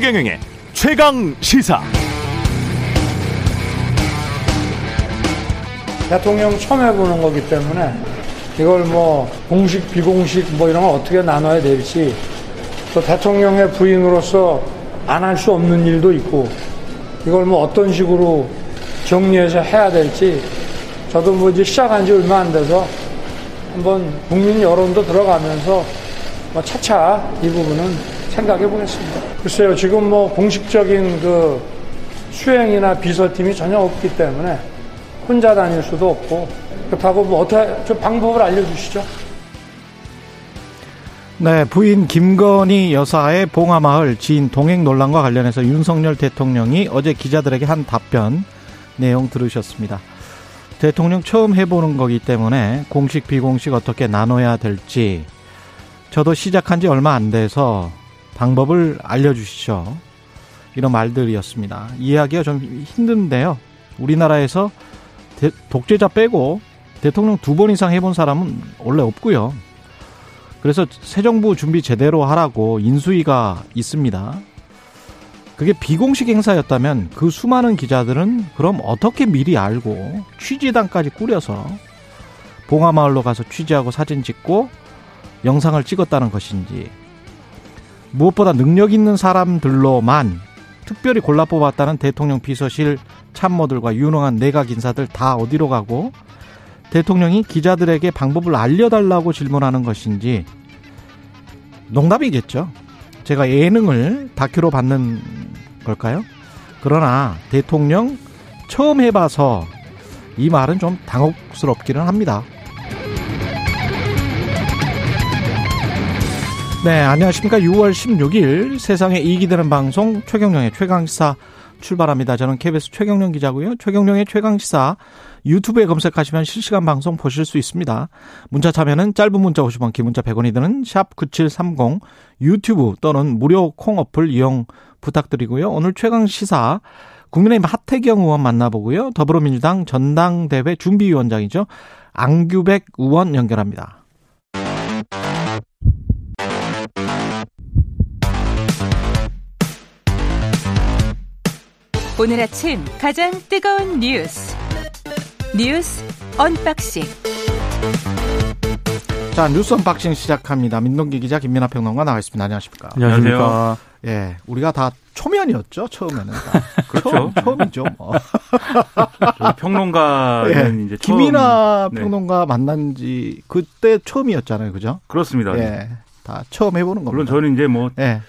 최경영의 최강 시사. 대통령 처음 해보는 거기 때문에 이걸 뭐 공식 비공식 뭐 이런 걸 어떻게 나눠야 될지 또 대통령의 부인으로서 안 할 수 없는 일도 있고 이걸 뭐 어떤 식으로 정리해서 해야 될지 저도 뭐 이제 시작한 지 얼마 안 돼서 한번 국민 여론도 들어가면서 뭐 차차 이 부분은 생각해 보겠습니다. 글쎄요, 지금 뭐 공식적인 그 수행이나 비서팀이 전혀 없기 때문에 혼자 다닐 수도 없고 그렇다고 뭐 어떻게 좀 방법을 알려주시죠. 네, 부인 김건희 여사의 봉하마을 지인 동행 논란과 관련해서 윤석열 대통령이 어제 기자들에게 한 답변 내용 들으셨습니다. 대통령 처음 해보는 거기 때문에 공식 비공식 어떻게 나눠야 될지 저도 시작한 지 얼마 안 돼서 방법을 알려주시죠. 이런 말들이었습니다. 이해하기가 좀 힘든데요. 우리나라에서 독재자 빼고 대통령 두 번 이상 해본 사람은 원래 없고요. 그래서 새 정부 준비 제대로 하라고 인수위가 있습니다. 그게 비공식 행사였다면 그 수많은 기자들은 그럼 어떻게 미리 알고 취재단까지 꾸려서 봉하마을로 가서 취재하고 사진 찍고 영상을 찍었다는 것인지 무엇보다 능력 있는 사람들로만 특별히 골라 뽑았다는 대통령 비서실 참모들과 유능한 내각 인사들 다 어디로 가고 대통령이 기자들에게 방법을 알려달라고 질문하는 것인지 농담이겠죠. 제가 예능을 다큐로 받는 걸까요? 그러나 대통령 처음 해봐서 이 말은 좀 당혹스럽기는 합니다. 네, 안녕하십니까. 6월 16일 세상에 이익이 되는 방송 최경령의 최강시사 출발합니다. 저는 KBS 최경령 기자고요. 최경령의 최강시사 유튜브에 검색하시면 실시간 방송 보실 수 있습니다. 문자 참여는 짧은 문자 50원, 긴 문자 100원이 드는 샵 9730 유튜브 또는 무료 콩 어플 이용 부탁드리고요. 오늘 최강시사 국민의힘 하태경 의원 만나보고요. 더불어민주당 전당대회 준비위원장이죠. 안규백 의원 연결합니다. 오늘 아침 가장 뜨거운 뉴스 뉴스 unboxing 자 뉴스 unboxing 시작합니다. 민동기 기자 김민아 평론가 나와 있습니다. 안녕하십니까? 안녕하십니까? 예, 우리가 다 초면이었죠 처음에는. 그렇죠. 처음, 이죠 뭐. 평론가는 예, 이제 처음, 김민아 네. 평론가 만난 지 그때 처음이었잖아요, 그죠? 그렇습니다. 예, 다 처음 해보는 겁니다. 물론 저는 이제 뭐 예,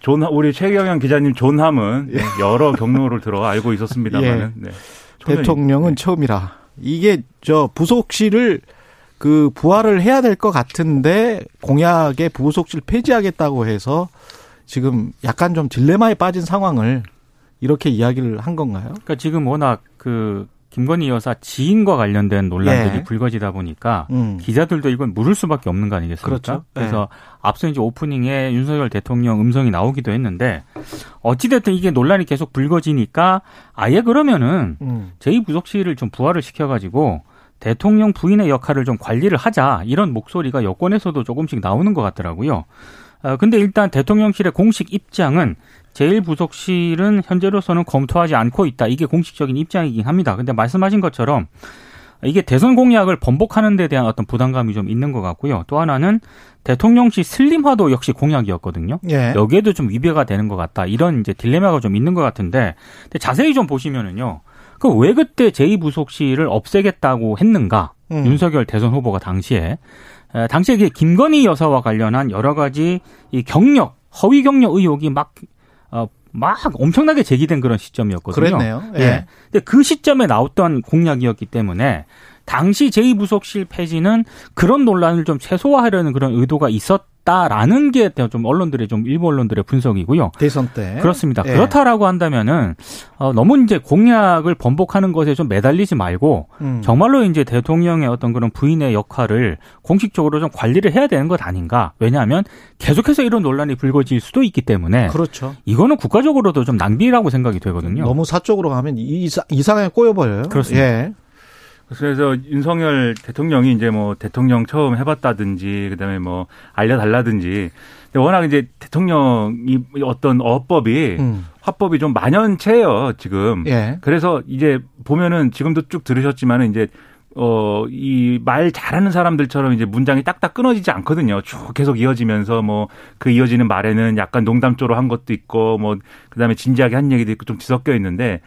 존, 우리 최경영 기자님 존함은 예. 여러 경로를 들어 알고 있었습니다만은 네. 초면이- 대통령은 네. 처음이라 이게 저 부속실을 그 부활을 해야 될 것 같은데 공약에 부속실 폐지하겠다고 해서 지금 약간 좀 딜레마에 빠진 상황을 이렇게 이야기를 한 건가요? 그러니까 지금 워낙 그 김건희 여사 지인과 관련된 논란들이 예. 불거지다 보니까 음. 기자들도 이건 물을 수밖에 없는 거 아니겠습니까? 그렇죠. 그래서 앞서 이제 오프닝에 윤석열 대통령 음성이 나오기도 했는데 어찌됐든 이게 논란이 계속 불거지니까 아예 그러면은 음. 제2부속실을 좀 부활을 시켜가지고 대통령 부인의 역할을 좀 관리를 하자 이런 목소리가 여권에서도 조금씩 나오는 것 같더라고요. 어, 근데 일단 대통령실의 공식 입장은 제1부속실은 현재로서는 검토하지 않고 있다. 이게 공식적인 입장이긴 합니다. 근데 말씀하신 것처럼 이게 대선 공약을 번복하는 데 대한 어떤 부담감이 좀 있는 것 같고요. 또 하나는 대통령실 슬림화도 역시 공약이었거든요. 예. 여기에도 좀 위배가 되는 것 같다. 이런 이제 딜레마가 좀 있는 것 같은데 자세히 좀 보시면은요. 그 왜 그때 제2부속실을 없애겠다고 했는가? 음. 윤석열 대선 후보가 당시에 에, 당시에 김건희 여사와 관련한 여러 가지 이 경력, 허위 경력 의혹이 막 어, 막 엄청나게 제기된 그런 시점이었거든요. 그랬네요. 예. 예. 근데 그 시점에 나왔던 공약이었기 때문에 당시 제2부속실 폐지는 그런 논란을 좀 최소화하려는 그런 의도가 있었 다라는 게 좀 언론들의 좀 일부 언론들의 분석이고요. 대선 때. 그렇습니다. 예. 그렇다라고 한다면은 어, 너무 이제 공약을 번복하는 것에 좀 매달리지 말고 음. 정말로 이제 대통령의 어떤 그런 부인의 역할을 공식적으로 좀 관리를 해야 되는 것 아닌가? 왜냐하면 계속해서 이런 논란이 불거질 수도 있기 때문에 그렇죠. 이거는 국가적으로도 좀 낭비라고 생각이 되거든요. 너무 사적으로 가면 이상, 이상하게 꼬여버려요. 그렇습니다. 예. 그래서 윤석열 대통령이 이제 뭐 대통령 처음 해봤다든지 그다음에 뭐 알려달라든지 워낙 이제 대통령이 어떤 어법이 음. 화법이 좀 만연체예요 지금. 예. 그래서 이제 보면은 지금도 쭉 들으셨지만은 이제 어, 이 말 잘하는 사람들처럼 이제 문장이 딱딱 끊어지지 않거든요. 쭉 계속 이어지면서 뭐 그 이어지는 말에는 약간 농담조로 한 것도 있고 뭐 그다음에 진지하게 한 얘기도 있고 좀 뒤섞여 있는데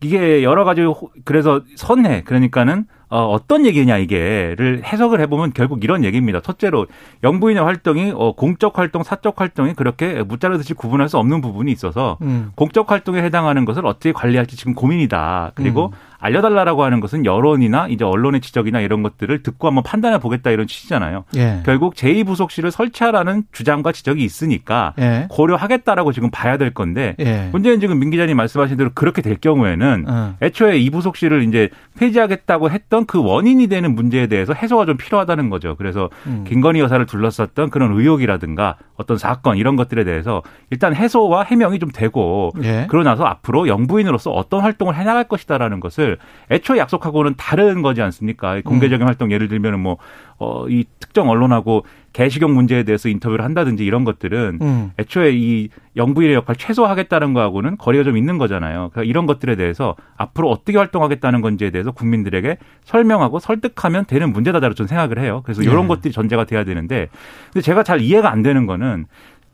이게 여러 가지 그래서 선해 그러니까는 어, 어떤 얘기냐 이게를 해석을 해보면 결국 이런 얘기입니다. 첫째로 영부인의 활동이 어, 공적 활동, 사적 활동이 그렇게 무자르듯이 구분할 수 없는 부분이 있어서 음. 공적 활동에 해당하는 것을 어떻게 관리할지 지금 고민이다. 그리고 음. 알려달라라고 하는 것은 여론이나 이제 언론의 지적이나 이런 것들을 듣고 한번 판단해 보겠다 이런 취지잖아요. 예. 결국 제2부속실을 설치하라는 주장과 지적이 있으니까 예. 고려하겠다라고 지금 봐야 될 건데 예. 문제는 지금 민 기자님 말씀하신 대로 그렇게 될 경우에는 어. 애초에 2부속실을 이제 폐지하겠다고 했던 그 원인이 되는 문제에 대해서 해소가 좀 필요하다는 거죠. 그래서 음. 김건희 여사를 둘러쌌던 그런 의혹이라든가 어떤 사건 이런 것들에 대해서 일단 해소와 해명이 좀 되고 예. 그러고 나서 앞으로 영부인으로서 어떤 활동을 해나갈 것이다라는 것을 것을 애초에 약속하고는 다른 거지 않습니까? 공개적인 음. 활동 예를 들면 뭐, 어, 이 특정 언론하고 개시경 문제에 대해서 인터뷰를 한다든지 이런 것들은 음. 애초에 이 영부인의 역할 최소화하겠다는 거하고는 거리가 좀 있는 거잖아요. 그러니까 이런 것들에 대해서 앞으로 어떻게 활동하겠다는 건지에 대해서 국민들에게 설명하고 설득하면 되는 문제다라고 저는 생각을 해요. 그래서 이런 네. 것들이 전제가 돼야 되는데 근데 제가 잘 이해가 안 되는 거는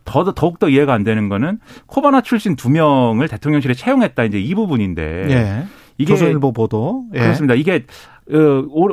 더, 더욱더 이해가 안 되는 거는 코바나 출신 두 명을 대통령실에 채용했다 이제 이 부분인데 네. 이게 조선일보 보도 예. 그렇습니다. 이게 어,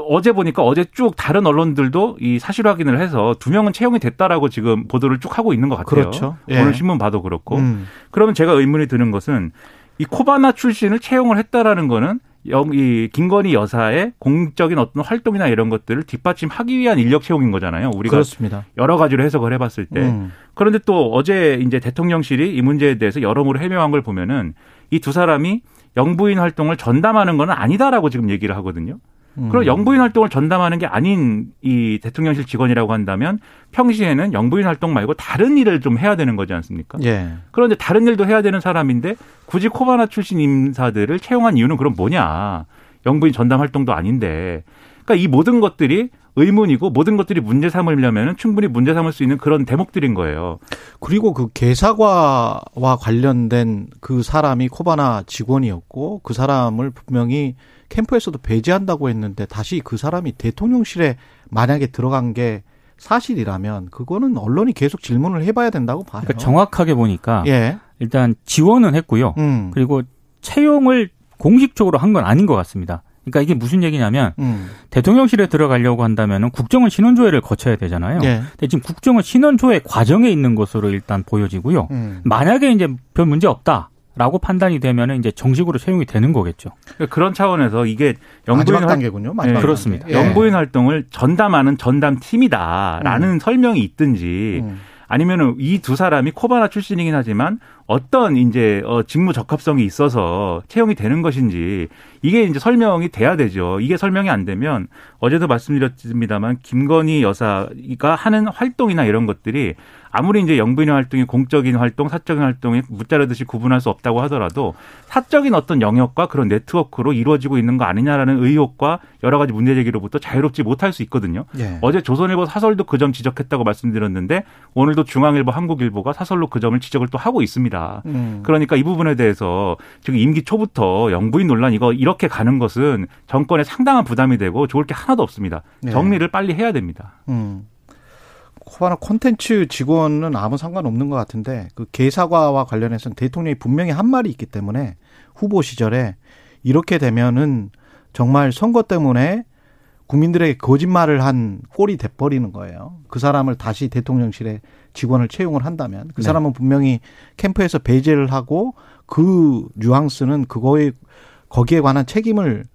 어제 보니까 어제 쭉 다른 언론들도 이 사실 확인을 해서 두 명은 채용이 됐다라고 지금 보도를 쭉 하고 있는 것 같아요. 그렇죠. 예. 오늘 신문 봐도 그렇고. 음. 그러면 제가 의문이 드는 것은 이 코바나 출신을 채용을 했다라는 거는 이 김건희 여사의 공적인 어떤 활동이나 이런 것들을 뒷받침하기 위한 인력 채용인 거잖아요. 우리가 그렇습니다. 여러 가지로 해석을 해봤을 때. 음. 그런데 또 어제 이제 대통령실이 이 문제에 대해서 여러모로 해명한 걸 보면은 이 두 사람이 영부인 활동을 전담하는 건 아니다라고 지금 얘기를 하거든요. 음. 그럼 영부인 활동을 전담하는 게 아닌 이 대통령실 직원이라고 한다면 평시에는 영부인 활동 말고 다른 일을 좀 해야 되는 거지 않습니까? 예. 그런데 다른 일도 해야 되는 사람인데 굳이 코바나 출신 인사들을 채용한 이유는 그럼 뭐냐? 영부인 전담 활동도 아닌데. 그러니까 이 모든 것들이 의문이고 모든 것들이 문제 삼으려면 충분히 문제 삼을 수 있는 그런 대목들인 거예요. 그리고 그 개사과와 관련된 그 사람이 코바나 직원이었고 그 사람을 분명히 캠프에서도 배제한다고 했는데 다시 그 사람이 대통령실에 만약에 들어간 게 사실이라면 그거는 언론이 계속 질문을 해봐야 된다고 봐요. 그러니까 정확하게 보니까 예. 일단 지원은 했고요. 음. 그리고 채용을 공식적으로 한 건 아닌 것 같습니다. 그러니까 이게 무슨 얘기냐면 음. 대통령실에 들어가려고 한다면은 국정원 신원조회를 거쳐야 되잖아요. 네. 근데 지금 국정원 신원조회 과정에 있는 것으로 일단 보여지고요. 음. 만약에 이제 별 문제 없다. 라고 판단이 되면은 이제 정식으로 채용이 되는 거겠죠. 그러니까 그런 차원에서 이게 영부인 마지막 단계군요. 네, 그렇습니다. 예. 영부인 활동을 전담하는 전담 팀이다라는 음. 설명이 있든지 음. 아니면은 이 두 사람이 코바나 출신이긴 하지만 어떤 이제 어 직무 적합성이 있어서 채용이 되는 것인지 이게 이제 설명이 돼야 되죠. 이게 설명이 안 되면 어제도 말씀드렸습니다만 김건희 여사가 하는 활동이나 이런 것들이 아무리 이제 영부인의 활동이 공적인 활동, 사적인 활동이 무자르듯이 구분할 수 없다고 하더라도 사적인 어떤 영역과 그런 네트워크로 이루어지고 있는 거 아니냐라는 의혹과 여러 가지 문제 제기로부터 자유롭지 못할 수 있거든요. 예. 어제 조선일보 사설도 그 점 지적했다고 말씀드렸는데 오늘도 중앙일보, 한국일보가 사설로 그 점을 지적을 또 하고 있습니다. 음. 그러니까 이 부분에 대해서 지금 임기 초부터 영부인 논란 이거 이렇게 가는 것은 정권에 상당한 부담이 되고 좋을 게 하나도 없습니다. 예. 정리를 예. 빨리 해야 됩니다. 음. 코바나 콘텐츠 직원은 아무 상관없는 것 같은데 그 개사과와 관련해서는 대통령이 분명히 한 말이 있기 때문에 후보 시절에 이렇게 되면은 정말 선거 때문에 국민들에게 거짓말을 한 꼴이 돼버리는 거예요. 그 사람을 다시 대통령실에 직원을 채용을 한다면 그 네. 사람은 분명히 캠프에서 배제를 하고 그 뉘앙스는 그거에 거기에 관한 책임을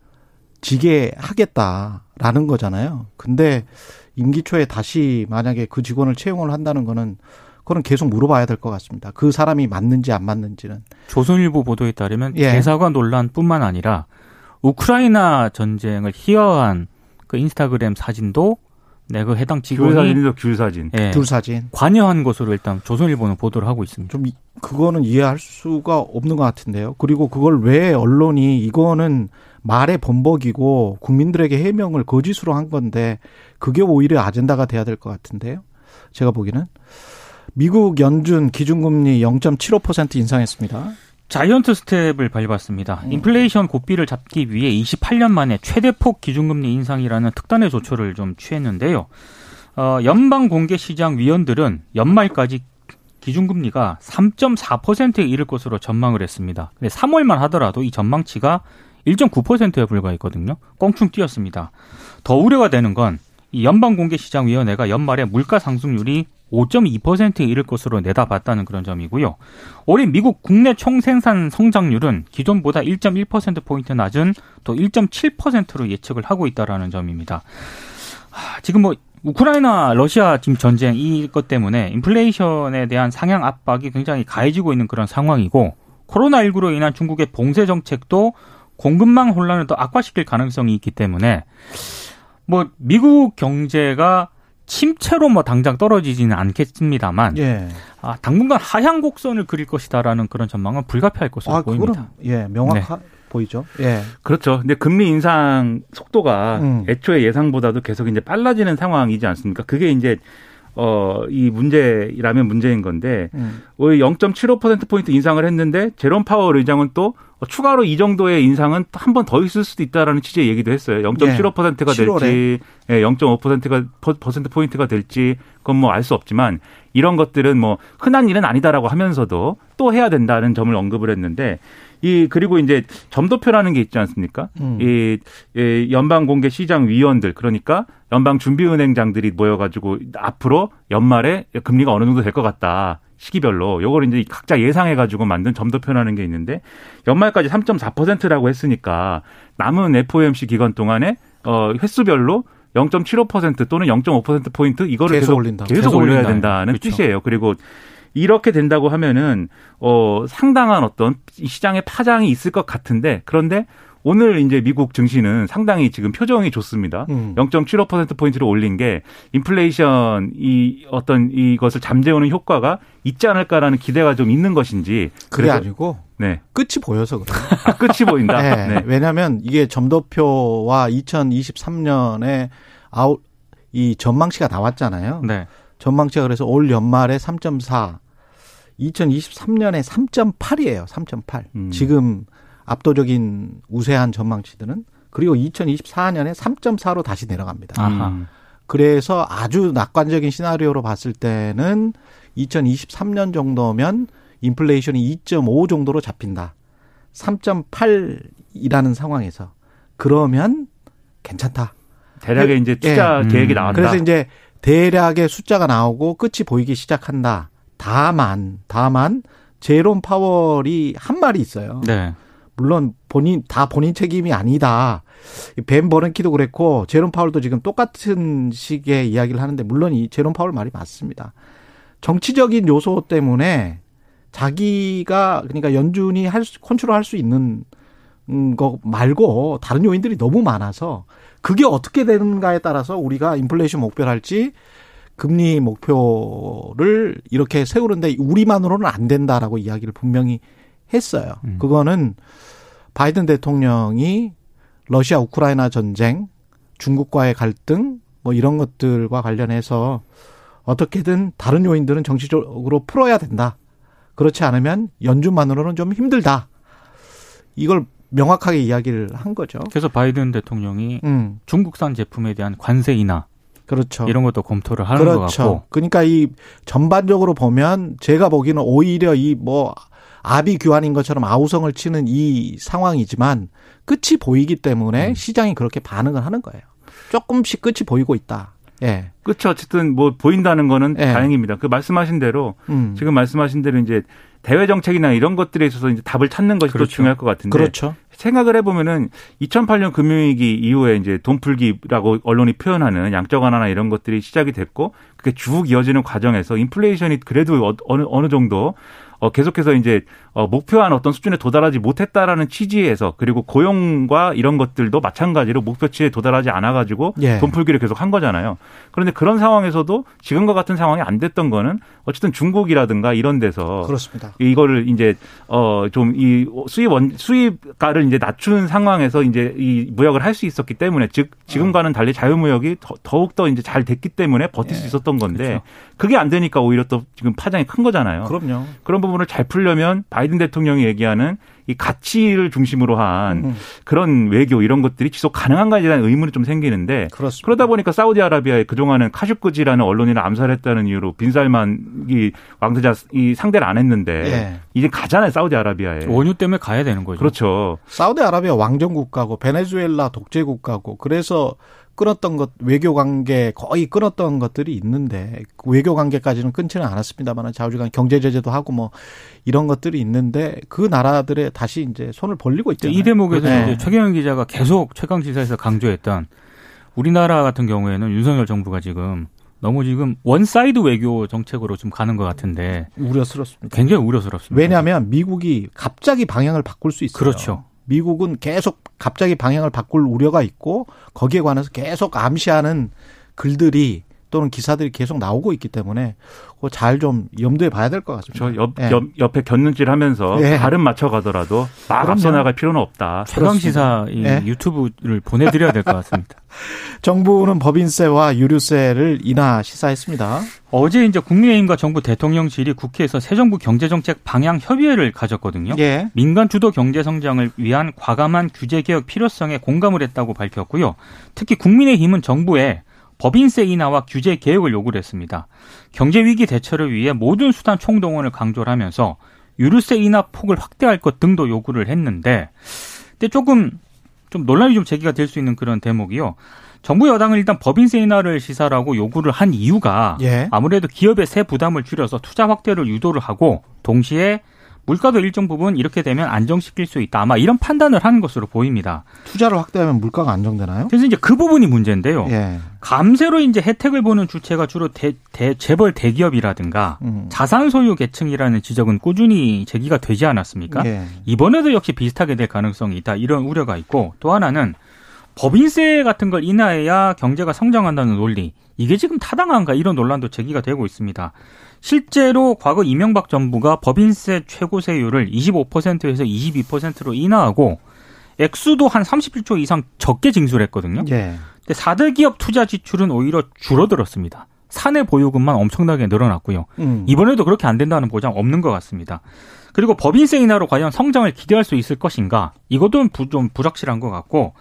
지게 하겠다라는 거잖아요. 근데 임기 초에 다시 만약에 그 직원을 채용을 한다는 거는 그건 계속 물어봐야 될 것 같습니다. 그 사람이 맞는지 안 맞는지는. 조선일보 보도에 따르면 예. 대사관 논란뿐만 아니라 우크라이나 전쟁을 희화한 그 인스타그램 사진도 내가 그 해당 직원이 귤 사진도 귤 사진, 예, 귤 사진 관여한 것으로 일단 조선일보는 보도를 하고 있습니다. 좀 그거는 이해할 수가 없는 것 같은데요. 그리고 그걸 왜 언론이 이거는 말의 번복이고 국민들에게 해명을 거짓으로 한 건데 그게 오히려 아젠다가 돼야 될 것 같은데요. 제가 보기에는 미국 연준 기준금리 0.75% 인상했습니다. 자이언트 스텝을 밟았습니다. 음. 인플레이션 고삐를 잡기 위해 28년 만에 최대폭 기준금리 인상이라는 특단의 조처를 좀 취했는데요. 어, 연방 공개 시장 위원들은 연말까지 기준금리가 3.4%에 이를 것으로 전망을 했습니다. 근데 3월만 하더라도 이 전망치가 1.9%에 불과했거든요. 껑충 뛰었습니다. 더 우려가 되는 건 이 연방공개시장위원회가 연말에 물가 상승률이 5.2%에 이를 것으로 내다봤다는 그런 점이고요. 올해 미국 국내 총생산 성장률은 기존보다 1.1%포인트 낮은 또 1.7%로 예측을 하고 있다라는 점입니다. 지금 뭐 우크라이나 러시아 지금 전쟁 이것 때문에 인플레이션에 대한 상향 압박이 굉장히 가해지고 있는 그런 상황이고 코로나19로 인한 중국의 봉쇄 정책도 공급망 혼란을 더 악화시킬 가능성이 있기 때문에 뭐 미국 경제가 침체로 뭐 당장 떨어지지는 않겠습니다만 예. 아, 당분간 하향 곡선을 그릴 것이다라는 그런 전망은 불가피할 것으로 아, 보입니다. 예, 명확하 네. 보이죠. 예. 그렇죠. 근데 금리 인상 속도가 음. 애초에 예상보다도 계속 이제 빨라지는 상황이지 않습니까? 그게 이제 어, 이 문제라면 문제인 건데, 음. 0.75%포인트 인상을 했는데, 제롬 파월 의장은 또 추가로 이 정도의 인상은 한 번 더 있을 수도 있다라는 취지의 얘기도 했어요. 0.75%가 네. 될지, 예, 0.5%가 퍼센트 포인트가 될지 그건 뭐 알 수 없지만 이런 것들은 뭐 흔한 일은 아니다라고 하면서도 또 해야 된다는 점을 언급을 했는데 이 그리고 이제 점도표라는 게 있지 않습니까? 음. 이, 이 연방 공개 시장 위원들 그러니까 연방 준비은행장들이 모여가지고 앞으로 연말에 금리가 어느 정도 될 것 같다. 시기별로 요걸 이제 각자 예상해 가지고 만든 점도표라는 게 있는데 연말까지 3.4%라고 했으니까 남은 FOMC 기간 동안에 어 횟수별로 0.75% 또는 0.5% 포인트 이거를 계속, 계속 올린다. 계속, 계속 올려야 된다는 그렇죠. 뜻이에요. 그리고 이렇게 된다고 하면은 어 상당한 어떤 시장의 파장이 있을 것 같은데 그런데 오늘 이제 미국 증시는 상당히 지금 표정이 좋습니다. 음. 0.75% 포인트를 올린 게 인플레이션 이 어떤 이것을 잠재우는 효과가 있지 않을까라는 기대가 좀 있는 것인지 그게 아니고 네. 끝이 보여서 그래요. 아, 끝이 보인다. 네. 네. 왜냐하면 이게 점도표와 2023년에 아웃 이 전망치가 나왔잖아요. 네. 전망치가 그래서 올 연말에 3.4, 2023년에 3.8이에요. 3.8. 음. 지금 압도적인 우세한 전망치들은 그리고 2024년에 3.4로 다시 내려갑니다. 아하. 그래서 아주 낙관적인 시나리오로 봤을 때는 2023년 정도면 인플레이션이 2.5 정도로 잡힌다. 3.8이라는 상황에서 그러면 괜찮다. 대략의 이제 투자 예. 계획이 나왔다. 그래서 이제 대략의 숫자가 나오고 끝이 보이기 시작한다. 다만 다만 제롬 파월이 한 말이 있어요. 네. 물론 본인 다 본인 책임이 아니다. 벤 버른키도 그랬고 제롬 파월도 지금 똑같은 식의 이야기를 하는데 물론 이 제롬 파월 말이 맞습니다. 정치적인 요소 때문에 자기가 그러니까 연준이 할 수, 컨트롤할 수 있는 거 말고 다른 요인들이 너무 많아서 그게 어떻게 되는가에 따라서 우리가 인플레이션 목표를 할지 금리 목표를 이렇게 세우는데 우리만으로는 안 된다라고 이야기를 분명히 했어요. 음. 그거는 바이든 대통령이 러시아 우크라이나 전쟁, 중국과의 갈등 뭐 이런 것들과 관련해서 어떻게든 다른 요인들은 정치적으로 풀어야 된다. 그렇지 않으면 연준만으로는 좀 힘들다. 이걸 명확하게 이야기를 한 거죠. 그래서 바이든 대통령이 음. 중국산 제품에 대한 관세 인하 그렇죠. 이런 것도 검토를 하는 그렇죠. 것 같고. 그러니까 이 전반적으로 보면 제가 보기에는 오히려 이 뭐 아비 규환인 것처럼 아우성을 치는 이 상황이지만 끝이 보이기 때문에 음. 시장이 그렇게 반응을 하는 거예요. 조금씩 끝이 보이고 있다. 예. 그렇죠. 어쨌든 뭐 보인다는 거는 예. 다행입니다. 그 말씀하신 대로 음. 지금 말씀하신 대로 이제 대외 정책이나 이런 것들에 있어서 이제 답을 찾는 것이 그렇죠. 더 중요할 것 같은데. 그렇죠. 생각을 해보면은 2008년 금융위기 이후에 이제 돈 풀기라고 언론이 표현하는 양적 완화나 이런 것들이 시작이 됐고 그게 쭉 이어지는 과정에서 인플레이션이 그래도 어, 어느 어느 정도 어, 계속해서 이제 어, 목표한 어떤 수준에 도달하지 못했다라는 취지에서 그리고 고용과 이런 것들도 마찬가지로 목표치에 도달하지 않아가지고 예. 돈 풀기를 계속 한 거잖아요. 그런데 그런 상황에서도 지금과 같은 상황이 안 됐던 거는 어쨌든 중국이라든가 이런 데서 그렇습니다. 이거를 이제 어 좀 이 수입 원 수입가를 이제 낮춘 상황에서 이제 이 무역을 할 수 있었기 때문에 즉 지금과는 달리 자유무역이 더욱 더 이제 잘 됐기 때문에 버틸 수 예. 있었던 건데 그렇죠. 그게 안 되니까 오히려 또 지금 파장이 큰 거잖아요. 그럼요. 그런 부분을 잘 풀려면 바이든 대통령이 얘기하는 이 가치를 중심으로 한 음. 그런 외교 이런 것들이 지속 가능한가에 대한 의문이 좀 생기는데 그렇습니다. 그러다 보니까 사우디아라비아에 그동안은 카슈크지라는 언론인을 암살했다는 이유로 빈살만이 왕세자 이 상대를 안 했는데 예. 이제 가잖아요 사우디아라비아에. 원유 때문에 가야 되는 거죠. 그렇죠. 사우디아라비아 왕정 국가고 베네수엘라 독재 국가고 그래서 끊었던 것 외교 관계 거의 끊었던 것들이 있는데 외교 관계까지는 끊지는 않았습니다만 좌우지간 경제 제재도 하고 뭐 이런 것들이 있는데 그 나라들에 다시 이제 손을 벌리고 있잖아요. 이 대목에서 네. 이제 최경영 기자가 계속 최강 시사에서 강조했던 우리나라 같은 경우에는 윤석열 정부가 지금 너무 지금 one side 외교 정책으로 좀 가는 것 같은데 우려스럽습니다. 굉장히 우려스럽습니다. 왜냐하면 미국이 갑자기 방향을 바꿀 수 있어요. 그렇죠. 미국은 계속 갑자기 방향을 바꿀 우려가 있고 거기에 관해서 계속 암시하는 글들이 또는 기사들이 계속 나오고 있기 때문에 잘 좀 염두에 봐야 될 것 같습니다. 저 옆, 예. 옆, 옆에 곁눈질 하면서 예. 발음 맞춰가더라도 막. 앞서 나갈 필요는 없다. 최강 시사 이 예. 유튜브를 보내드려야 될 것 같습니다. 정부는 법인세와 유류세를 인하 시사했습니다. 어제 이제 국민의힘과 정부 대통령실이 국회에서 새 정부 경제정책 방향 협의회를 가졌거든요. 예. 민간 주도 경제 성장을 위한 과감한 규제 개혁 필요성에 공감을 했다고 밝혔고요. 특히 국민의힘은 정부에 법인세 인하와 규제 개혁을 요구를 했습니다. 경제 위기 대처를 위해 모든 수단 총동원을 강조를 하면서 유류세 인하 폭을 확대할 것 등도 요구를 했는데 근데 조금 좀 논란이 좀 제기가 될 수 있는 그런 대목이요. 정부 여당은 일단 법인세 인하를 시사라고 요구를 한 이유가 예. 아무래도 기업의 세 부담을 줄여서 투자 확대를 유도를 하고 동시에 물가도 일정 부분 이렇게 되면 안정시킬 수 있다. 아마 이런 판단을 하는 것으로 보입니다. 투자를 확대하면 물가가 안정되나요? 그래서 이제 그 부분이 문제인데요. 예. 감세로 이제 혜택을 보는 주체가 주로 대, 대- 재벌 대기업이라든가 음. 자산 소유 계층이라는 지적은 꾸준히 제기가 되지 않았습니까? 예. 이번에도 역시 비슷하게 될 가능성이 있다. 이런 우려가 있고 또 하나는 법인세 같은 걸 인하해야 경제가 성장한다는 논리. 이게 지금 타당한가 이런 논란도 제기가 되고 있습니다. 실제로 과거 이명박 정부가 법인세 최고세율을 25%에서 22%로 인하하고 액수도 한 31조 이상 적게 징수했거든요. 예. 근데 4대 기업 투자 지출은 오히려 줄어들었습니다. 사내 보유금만 엄청나게 늘어났고요. 음. 이번에도 그렇게 안 된다는 보장 없는 것 같습니다. 그리고 법인세 인하로 과연 성장을 기대할 수 있을 것인가? 이것도 부- 좀 불확실한 것 같고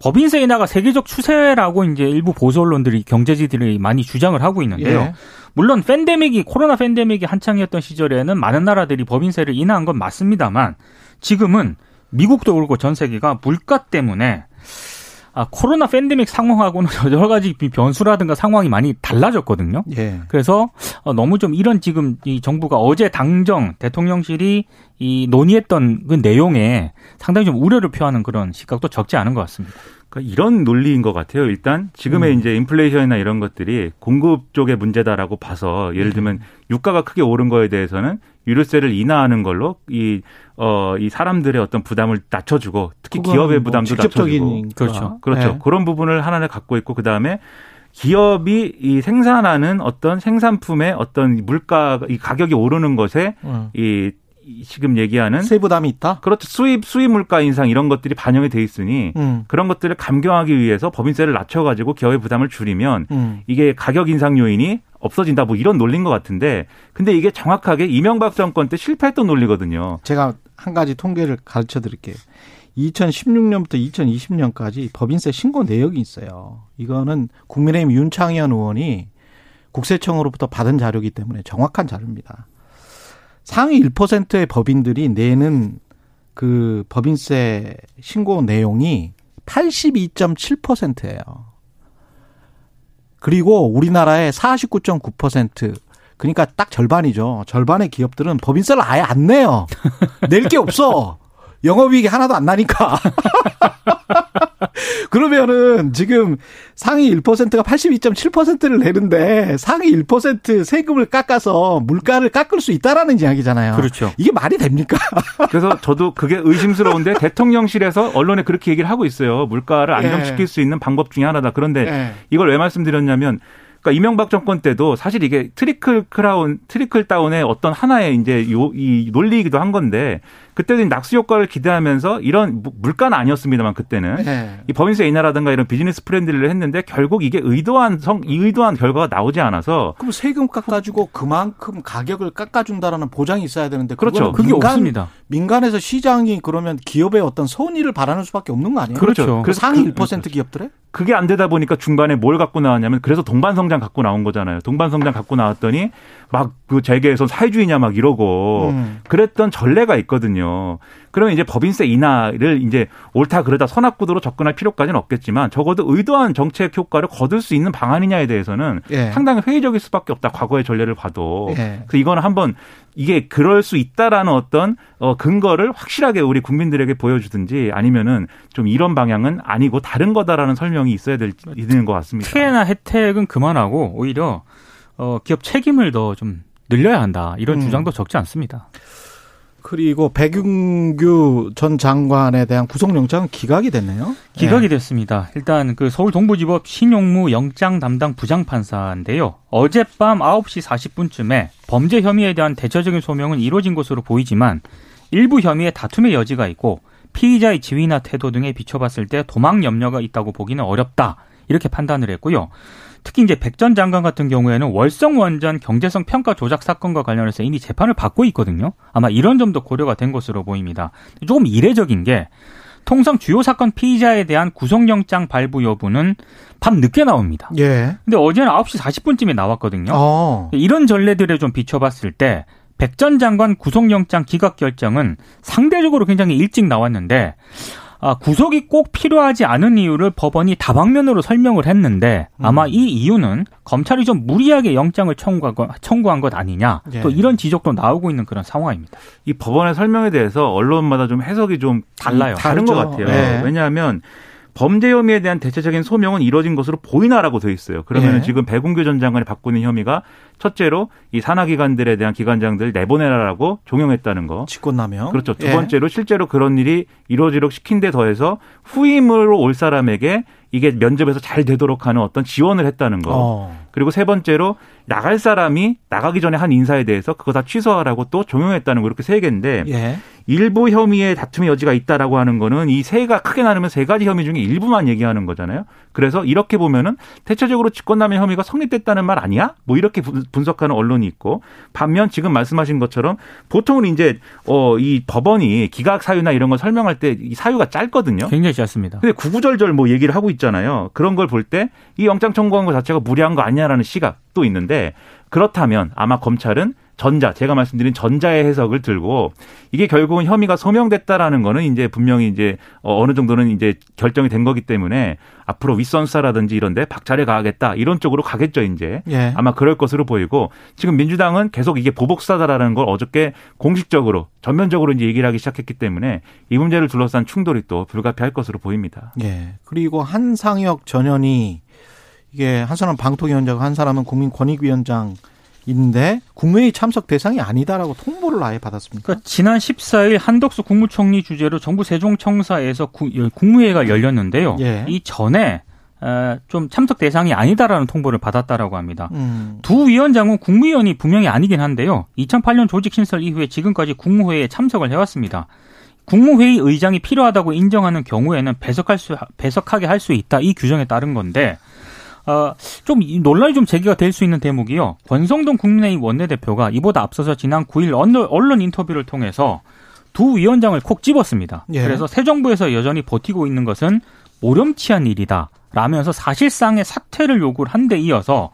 법인세 인하가 세계적 추세라고 이제 일부 보수 언론들이 경제지들이 많이 주장을 하고 있는데요. 예. 물론 팬데믹이 코로나 팬데믹이 한창이었던 시절에는 많은 나라들이 법인세를 인하한 건 맞습니다만 지금은 미국도 그렇고 전 세계가 물가 때문에 아, 코로나 팬데믹 상황하고는 여러 가지 변수라든가 상황이 많이 달라졌거든요. 예. 그래서 어, 너무 좀 이런 지금 이 정부가 어제 당정 대통령실이 이 논의했던 그 내용에 상당히 좀 우려를 표하는 그런 시각도 적지 않은 것 같습니다. 그러니까 이런 논리인 것 같아요. 일단 지금의 음. 이제 인플레이션이나 이런 것들이 공급 쪽의 문제다라고 봐서 예를 들면 유가가 크게 오른 거에 대해서는 유류세를 인하하는 걸로 이, 어, 이 사람들의 어떤 부담을 낮춰주고 특히 기업의 뭐 부담도 낮춰주고. 직접적인 그렇죠. 그렇죠. 예. 그런 부분을 하나를 갖고 있고 그 다음에 기업이 이 생산하는 어떤 생산품의 어떤 물가, 이 가격이 오르는 것에 어. 이, 이 지금 얘기하는 세부담이 있다. 그렇죠. 수입, 수입 물가 인상 이런 것들이 반영이 돼 있으니 음. 그런 것들을 감경하기 위해서 법인세를 낮춰 가지고 기업의 부담을 줄이면 음. 이게 가격 인상 요인이 없어진다 뭐 이런 논리인 것 같은데 근데 이게 정확하게 이명박 정권 때 실패했던 논리거든요. 제가 한 가지 통계를 가르쳐 드릴게요. 2016년부터 2020년까지 법인세 신고 내역이 있어요. 이거는 국민의힘 윤창현 의원이 국세청으로부터 받은 자료이기 때문에 정확한 자료입니다. 상위 1%의 법인들이 내는 그 법인세 신고 내용이 82.7%예요. 그리고 우리나라의 49.9% 그러니까 딱 절반이죠. 절반의 기업들은 법인세를 아예 안 내요. 낼 게 없어. 영업이익이 하나도 안 나니까. 그러면은 지금 상위 1%가 82.7%를 내는데 상위 1% 세금을 깎아서 물가를 깎을 수 있다라는 이야기잖아요. 그렇죠. 이게 말이 됩니까? 그래서 저도 그게 의심스러운데 대통령실에서 언론에 그렇게 얘기를 하고 있어요. 물가를 안정시킬 예. 수 있는 방법 중에 하나다. 그런데 예. 이걸 왜 말씀드렸냐면 그러니까 이명박 정권 때도 사실 이게 trickle crown, trickle down의 어떤 하나의 이제 요, 이 논리이기도 한 건데 그때도 낙수 효과를 기대하면서 이런 무- 물가는 아니었습니다만 그때는 네. 이 법인세 인하라든가 이런 business friendly를 했는데 결국 이게 의도한 성, 이 의도한 결과가 나오지 않아서 그럼 세금 깎아주고 그만큼 가격을 깎아준다라는 보장이 있어야 되는데 그렇죠. 그게 민간, 없습니다. 민간에서 시장이 그러면 기업의 어떤 선의를 바라는 수밖에 없는 거 아니에요? 그렇죠. 그 그래서 상위 그- 1% 기업들에? 그게 안 되다 보니까 중간에 뭘 갖고 나왔냐면 그래서 동반 성장 갖고 나온 거잖아요. 동반 성장 갖고 나왔더니 막 그 재계에서 사회주의냐 막 이러고 음. 그랬던 전례가 있거든요. 그러면 이제 법인세 인하를 이제 옳다 그러다 선악구도로 접근할 필요까지는 없겠지만 적어도 의도한 정책 효과를 거둘 수 있는 방안이냐에 대해서는 예. 상당히 회의적일 수밖에 없다. 과거의 전례를 봐도. 예. 그래서 이거는 한번 이게 그럴 수 있다라는 어떤 어 근거를 확실하게 우리 국민들에게 보여주든지 아니면은 좀 이런 방향은 아니고 다른 거다라는 설명이 있어야 될 있는 것 같습니다. 피해나 혜택은 그만하고 오히려 어, 기업 책임을 더 좀 늘려야 한다. 이런 음. 주장도 적지 않습니다. 그리고 백윤규 전 장관에 대한 구속영장은 기각이 됐네요. 기각이 됐습니다. 일단 그 서울 동부지법 신용무 영장 담당 부장판사인데요. 어젯밤 9시 40분쯤에 범죄 혐의에 대한 대처적인 소명은 이루어진 것으로 보이지만 일부 혐의에 다툼의 여지가 있고 피의자의 지위나 태도 등에 비춰봤을 때 도망 염려가 있다고 보기는 어렵다. 이렇게 판단을 했고요. 특히 이제 백 전 장관 같은 경우에는 월성 원전 경제성 평가 조작 사건과 관련해서 이미 재판을 받고 있거든요. 아마 이런 점도 고려가 된 것으로 보입니다. 조금 이례적인 게 통상 주요 사건 피의자에 대한 구속영장 발부 여부는 밤 늦게 나옵니다. 예. 근데 어제는 9시 40분쯤에 나왔거든요. 어. 이런 전례들에 좀 비춰봤을 때 백 전 장관 구속영장 기각 결정은 상대적으로 굉장히 일찍 나왔는데 아, 구속이 꼭 필요하지 않은 이유를 법원이 다방면으로 설명을 했는데 아마 이 이유는 검찰이 좀 무리하게 영장을 청구한 것, 아니냐 예. 또 이런 지적도 나오고 있는 그런 상황입니다. 이 법원의 설명에 대해서 언론마다 좀 해석이 좀 달라요. 다른 다르죠. 것 같아요. 네. 왜냐하면 범죄 혐의에 대한 대체적인 소명은 이루어진 것으로 보이나라고 돼 있어요. 그러면 예. 지금 배궁규 전 장관이 받고 있는 혐의가 첫째로 이 산하기관들에 대한 기관장들 내보내라라고 종용했다는 거. 직권남용. 그렇죠. 두 예. 번째로 실제로 그런 일이 이루어지도록 시킨 데 더해서 후임으로 올 사람에게 이게 면접에서 잘 되도록 하는 어떤 지원을 했다는 거. 어. 그리고 세 번째로 나갈 사람이 나가기 전에 한 인사에 대해서 그거 다 취소하라고 또 종용했다는 거 이렇게 세 개인데 예. 일부 혐의에 다툼의 여지가 있다라고 하는 거는 이 세가 크게 나누면 세 가지 혐의 중에 일부만 얘기하는 거잖아요. 그래서 이렇게 보면은 대체적으로 직권남용 혐의가 성립됐다는 말 아니야? 뭐 이렇게 분- 분석하는 언론이 있고 반면 지금 말씀하신 것처럼 보통은 이제 어 이 법원이 기각 사유나 이런 걸 설명할 때 이 사유가 짧거든요. 굉장히 짧습니다. 근데 구구절절 뭐 얘기를 하고 있잖아요. 그런 걸 볼 때 이 영장 청구한 것 자체가 무리한 거 아니냐라는 시각도 있는데 그렇다면 아마 검찰은 전자, 제가 말씀드린 전자의 해석을 들고 이게 결국은 혐의가 소명됐다라는 거는 이제 분명히 이제 어, 어느 정도는 이제 결정이 된 거기 때문에 앞으로 윗선 수사라든지 이런데 박차를 가하겠다 이런 쪽으로 가겠죠 이제 예. 아마 그럴 것으로 보이고 지금 민주당은 계속 이게 보복 수사다라는 걸 어저께 공식적으로 전면적으로 이제 얘기를 하기 시작했기 때문에 이 문제를 둘러싼 충돌이 또 불가피할 것으로 보입니다. 예. 그리고 한상혁 전현이 이게 한 사람은 방통위원장이고 한 사람은 국민권익위원장 인데 국무회의 참석 대상이 아니다라고 통보를 아예 받았습니까? 그러니까 지난 14일 한덕수 국무총리 주재로 정부 세종청사에서 구- 국무회의가 열렸는데요. 예. 이 전에 어, 좀 참석 대상이 아니다라는 통보를 받았다라고 합니다. 음. 두 위원장은 국무위원이 분명히 아니긴 한데요. 2008년 조직 신설 이후에 지금까지 국무회의에 참석을 해왔습니다. 국무회의 의장이 필요하다고 인정하는 경우에는 배석할 수 배석하게 할 수 있다 이 규정에 따른 건데 어, 좀이 논란이 좀 제기가 될 수 있는 대목이요. 권성동 국민의힘 원내대표가 이보다 앞서서 지난 9일 언론, 언론 인터뷰를 통해서 두 위원장을 콕 집었습니다. 예. 그래서 새 정부에서 여전히 버티고 있는 것은 모렴치한 일이다. 라면서 사실상의 사퇴를 요구를 한 데 이어서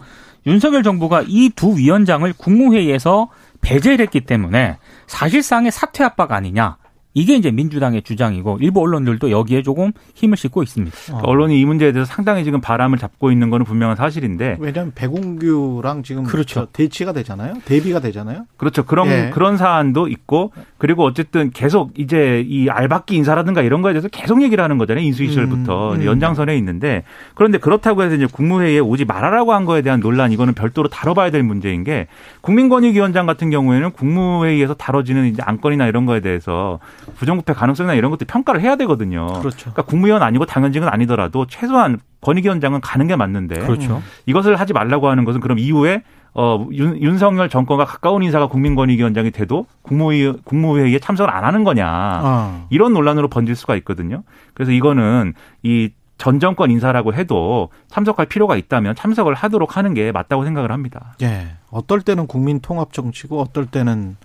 윤석열 정부가 이 두 위원장을 국무회의에서 배제를 했기 때문에 사실상의 사퇴 압박 아니냐. 이게 이제 민주당의 주장이고 일부 언론들도 여기에 조금 힘을 싣고 있습니다. 어. 언론이 이 문제에 대해서 상당히 지금 바람을 잡고 있는 거는 분명한 사실인데 왜냐하면 백운규랑 지금 그렇죠. 대치가 되잖아요. 대비가 되잖아요. 그렇죠. 그런 예. 그런 사안도 있고 그리고 어쨌든 계속 이제 이 알박기 인사라든가 이런 거에 대해서 계속 얘기를 하는 거잖아요. 인수위 시절부터 음, 음. 연장선에 있는데 그런데 그렇다고 해서 이제 국무회의에 오지 말아라고 한 거에 대한 논란 이거는 별도로 다뤄봐야 될 문제인 게 국민권익위원장 같은 경우에는 국무회의에서 다뤄지는 이제 안건이나 이런 거에 대해서 부정부패 가능성이나 이런 것도 평가를 해야 되거든요. 그렇죠. 그러니까 국무위원 아니고 당연직은 아니더라도 최소한 권익위원장은 가는 게 맞는데 그렇죠. 이것을 하지 말라고 하는 것은 그럼 이후에 어, 윤, 윤석열 정권과 가까운 인사가 국민권익위원장이 돼도 국무회의, 국무회의에 참석을 안 하는 거냐. 어. 이런 논란으로 번질 수가 있거든요. 그래서 이거는 이 전 정권 인사라고 해도 참석할 필요가 있다면 참석을 하도록 하는 게 맞다고 생각을 합니다. 예. 어떨 때는 국민 통합 정치고 어떨 때는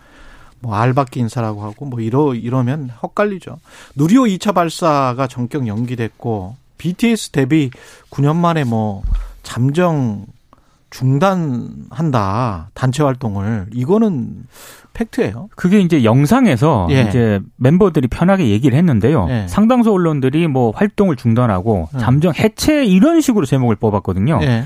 뭐 알박기 인사라고 하고 뭐 이러 이러면 헛갈리죠. 누리호 2차 발사가 전격 연기됐고 BTS 데뷔 9년 만에 뭐 잠정 중단한다 단체 활동을 이거는 팩트예요. 그게 이제 영상에서 예. 이제 멤버들이 편하게 얘기를 했는데요. 예. 상당수 언론들이 뭐 활동을 중단하고 예. 잠정 해체 이런 식으로 제목을 뽑았거든요. 예.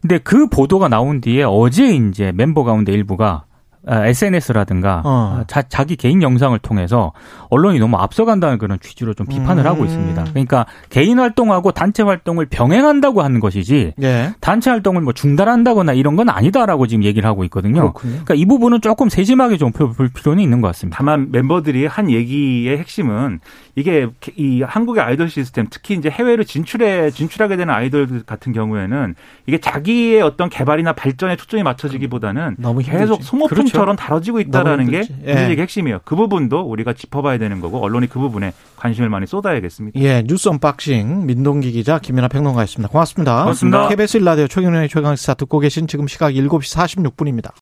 근데 그 보도가 나온 뒤에 어제 이제 멤버 가운데 일부가 SNS라든가 아, 어. 자, 자기 개인 영상을 통해서 언론이 너무 앞서간다는 그런 취지로 좀 비판을 음. 하고 있습니다. 그러니까 개인 활동하고 단체 활동을 병행한다고 하는 것이지 예. 단체 활동을 뭐 중단한다거나 이런 건 아니다라고 지금 얘기를 하고 있거든요. 그렇군요. 그러니까 이 부분은 조금 세심하게 좀 볼 필요는 있는 것 같습니다. 다만 멤버들이 한 얘기의 핵심은 이게 이 한국의 아이돌 시스템 특히 이제 해외로 진출해 진출하게 되는 아이돌 같은 경우에는 이게 자기의 어떤 개발이나 발전에 초점이 맞춰지기보다는 너무 계속 소모품처럼 그렇죠. 다뤄지고 있다라는 게 문제의 예. 핵심이에요. 그 부분도 우리가 짚어봐야 되는 거고 언론이 그 부분에 관심을 많이 쏟아야겠습니다. 예, 뉴스 언박싱 민동기 기자 김연아 평론가였습니다. 고맙습니다. 고맙습니다. KBS 라디오 최경영의 최강시사 듣고 계신 지금 시각 7시 46분입니다.